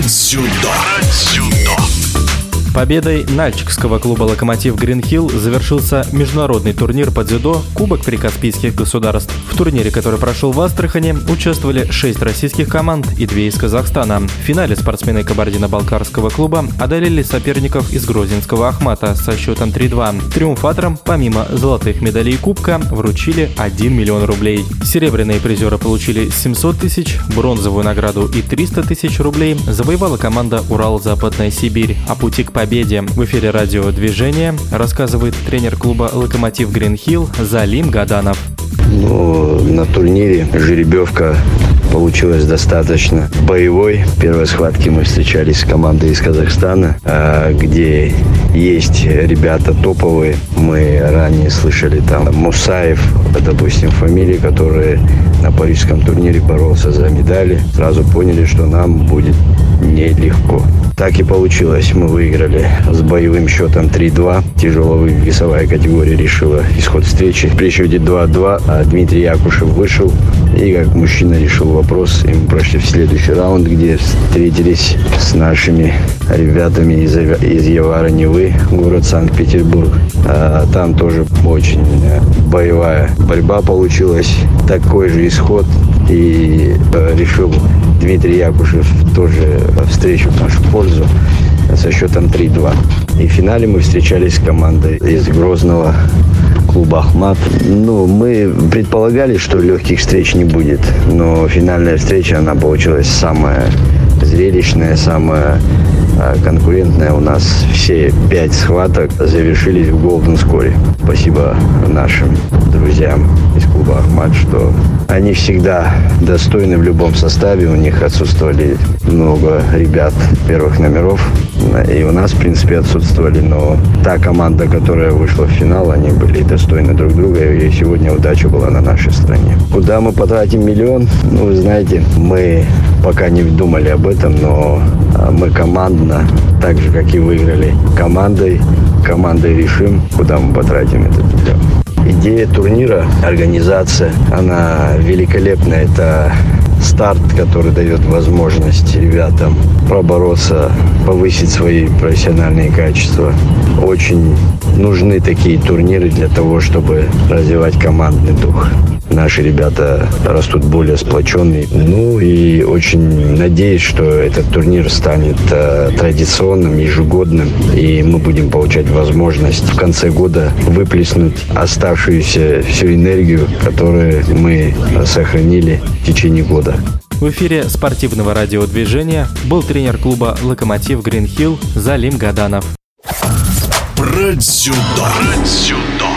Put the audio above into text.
Брать сюда. Победой Нальчикского клуба «Локомотив Гринхилл» завершился международный турнир по дзюдо «Кубок прикаспийских государств». В турнире, который прошел в Астрахане, участвовали шесть российских команд и две из Казахстана. В финале спортсмены Кабардино-Балкарского клуба одолели соперников из Грозинского Ахмата со счетом 3-2. Триумфаторам, помимо золотых медалей Кубка, вручили 1 миллион рублей. Серебряные призеры получили 700 тысяч, бронзовую награду и 300 тысяч рублей завоевала команда «Урал-Западная Сибирь», а пути к победе. В эфире радио «Движение» рассказывает тренер клуба «Локомотив Гринхилл» Залим Гаданов. Ну, на турнире жеребьевка получилась достаточно боевой. В первой схватке мы встречались с командой из Казахстана, а, где есть ребята топовые. Мы ранее слышали там Мусаев, допустим, фамилии, которые на парижском турнире боролся за медали. Сразу поняли, что нам будет нелегко. Так и получилось. Мы выиграли с боевым счетом 3-2. Тяжелая весовая категория решила исход встречи. При счете 2-2 а Дмитрий Якушев вышел и как мужчина решил вопрос. И мы прошли в следующий раунд, где встретились с нашими ребятами из, из Явара Невы, город Санкт-Петербург. А, там тоже очень э, боевая борьба получилась. Такой же исход. И э, решил Дмитрий Якушев тоже встречу в нашу пользу со счетом 3-2. И в финале мы встречались с командой из Грозного клуба «Ахмат». Ну, мы предполагали, что легких встреч не будет, но финальная встреча, она получилась самая зрелищная, самая конкурентная. У нас все пять схваток завершились в Голден Скоре. Спасибо нашим друзьям из клуба «Ахмат», что они всегда достойны в любом составе. У них отсутствовали много ребят первых номеров. И у нас, в принципе, отсутствовали. Но та команда, которая вышла в финал, они были достойны друг друга. И сегодня удача была на нашей стороне. Куда мы потратим миллион? Ну, вы знаете, мы пока не думали об этом, но а, мы командно, так же, как и выиграли командой, командой решим, куда мы потратим этот миллион. Идея турнира, организация, она великолепная. Это старт, который дает возможность ребятам пробороться, повысить свои профессиональные качества. Очень нужны такие турниры для того, чтобы развивать командный дух. Наши ребята растут более сплоченные. Ну и очень надеюсь, что этот турнир станет э, традиционным, ежегодным. И мы будем получать возможность в конце года выплеснуть оставшуюся всю энергию, которую мы сохранили в течение года. В эфире спортивного радиодвижения был тренер клуба «Локомотив Гринхилл» Залим Гаданов. Брать сюда. Брать сюда.